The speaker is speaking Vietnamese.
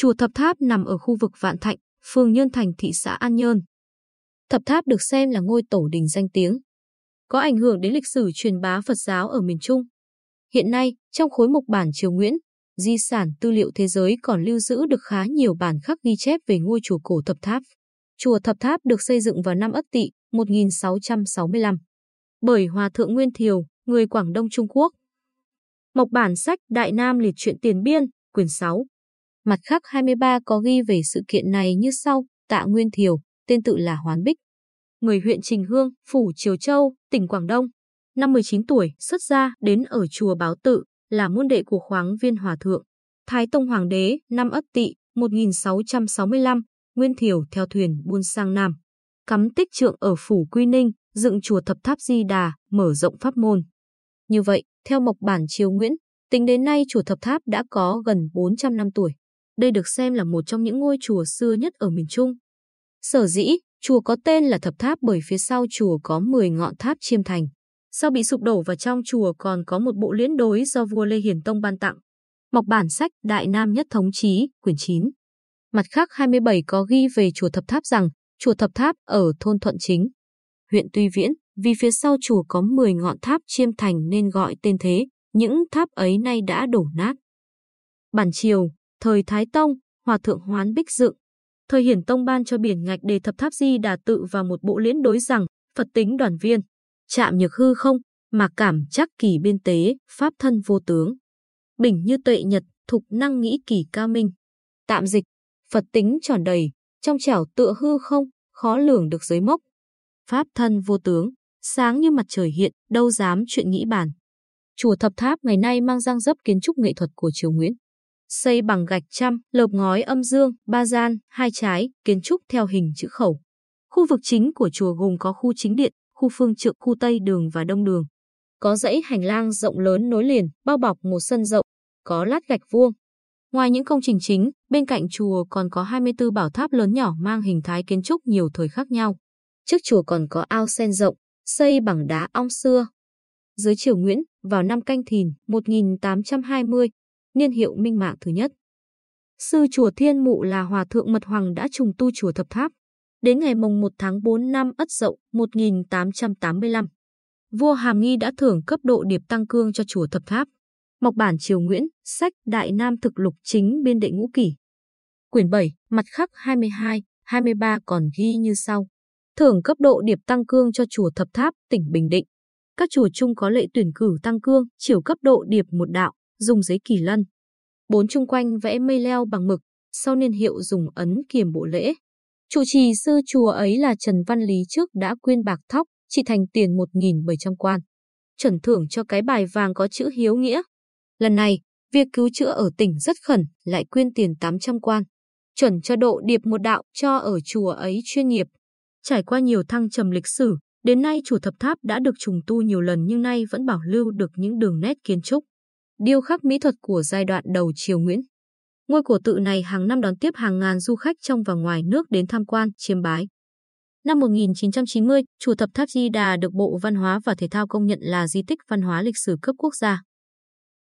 Chùa Thập Tháp nằm ở khu vực Vạn Thạnh, phường Nhơn Thành, thị xã An Nhơn. Thập Tháp được xem là ngôi tổ đình danh tiếng, có ảnh hưởng đến lịch sử truyền bá Phật giáo ở miền Trung. Hiện nay, trong khối mục bản Triều Nguyễn, di sản tư liệu thế giới còn lưu giữ được khá nhiều bản khắc ghi chép về ngôi chùa cổ Thập Tháp. Chùa Thập Tháp được xây dựng vào năm Ất Tỵ 1665 bởi Hòa thượng Nguyên Thiều, người Quảng Đông Trung Quốc. Mộc bản sách Đại Nam liệt truyện tiền biên, quyển 6. Mặt khác 23 có ghi về sự kiện này như sau, Tạ Nguyên Thiều, tên tự là Hoán Bích. Người huyện Trình Hương, Phủ Triều Châu, tỉnh Quảng Đông. Năm 19 tuổi, xuất gia đến ở chùa Báo Tự, là môn đệ của khoáng viên hòa thượng. Thái Tông Hoàng đế, năm Ất Tỵ, 1665, Nguyên Thiều theo thuyền buôn sang Nam. Cắm tích trượng ở Phủ Quy Ninh, dựng chùa Thập Tháp Di Đà, mở rộng pháp môn. Như vậy, theo mộc bản Triều Nguyễn, tính đến nay chùa Thập Tháp đã có gần 400 năm tuổi. Đây được xem là một trong những ngôi chùa xưa nhất ở miền Trung. Sở dĩ, chùa có tên là Thập Tháp bởi phía sau chùa có 10 ngọn tháp chiêm thành. Sau bị sụp đổ và trong chùa còn có một bộ liễn đối do vua Lê Hiền Tông ban tặng. Mộc bản sách Đại Nam Nhất Thống Chí, quyển 9. Mặt khác 27 có ghi về chùa Thập Tháp rằng, chùa Thập Tháp ở thôn Thuận Chính, huyện Tuy Viễn, vì phía sau chùa có 10 ngọn tháp chiêm thành nên gọi tên thế, những tháp ấy nay đã đổ nát. Bản triều, thời Thái Tông, Hòa thượng Hoán Bích dựng. Thời Hiển Tông ban cho biển ngạch đề thập tháp di đà tự vào một bộ liễn đối rằng, Phật tính đoàn viên, chạm nhược hư không, mà cảm chắc kỳ biên tế, pháp thân vô tướng. Bình như tuệ nhật, thục năng nghĩ kỳ cao minh. Tạm dịch, Phật tính tròn đầy, trong trẻo tựa hư không, khó lường được giới mốc. Pháp thân vô tướng, sáng như mặt trời hiện, đâu dám chuyện nghĩ bàn. Chùa Thập Tháp ngày nay mang răng dấp kiến trúc nghệ thuật của triều Nguyễn. Xây bằng gạch trăm, lợp ngói âm dương, ba gian, hai trái, kiến trúc theo hình chữ khẩu. Khu vực chính của chùa gồm có khu chính điện, khu phương trượng, khu tây đường và đông đường. Có dãy hành lang rộng lớn nối liền, bao bọc một sân rộng, có lát gạch vuông. Ngoài những công trình chính, bên cạnh chùa còn có 24 bảo tháp lớn nhỏ mang hình thái kiến trúc nhiều thời khác nhau. Trước chùa còn có ao sen rộng, xây bằng đá ong xưa. Dưới triều Nguyễn, vào năm Canh Thìn 1820, niên hiệu minh mạng thứ nhất. Sư chùa Thiên Mụ là Hòa Thượng Mật Hoàng đã trùng tu chùa Thập Tháp. Đến ngày mồng 1 tháng 4 năm Ất Dậu 1885, vua Hàm Nghi đã thưởng cấp độ điệp tăng cương cho chùa Thập Tháp. Mộc bản Triều Nguyễn, sách Đại Nam thực lục chính biên đệ ngũ kỷ. Quyển 7, mặt khắc 22, 23 còn ghi như sau. Thưởng cấp độ điệp tăng cương cho chùa Thập Tháp, tỉnh Bình Định. Các chùa chung có lệ tuyển cử tăng cương, chiều cấp độ điệp một đạo, dùng giấy kỳ lân. Bốn chung quanh vẽ mây leo bằng mực, sau niên hiệu dùng ấn kiềm bộ lễ. Chủ trì sư chùa ấy là Trần Văn Lý trước đã quyên bạc thóc, chỉ thành tiền 1.700 quan. Trần thưởng cho cái bài vàng có chữ hiếu nghĩa. Lần này, việc cứu chữa ở tỉnh rất khẩn, lại quyên tiền 800 quan. Chuẩn cho độ điệp một đạo cho ở chùa ấy chuyên nghiệp. Trải qua nhiều thăng trầm lịch sử, đến nay chùa Thập Tháp đã được trùng tu nhiều lần nhưng nay vẫn bảo lưu được những đường nét kiến trúc điêu khắc mỹ thuật của giai đoạn đầu triều Nguyễn. Ngôi cổ tự này hàng năm đón tiếp hàng ngàn du khách trong và ngoài nước đến tham quan, chiêm bái. Năm 1990, chùa Thập Tháp Di Đà được Bộ Văn hóa và Thể thao công nhận là di tích văn hóa lịch sử cấp quốc gia.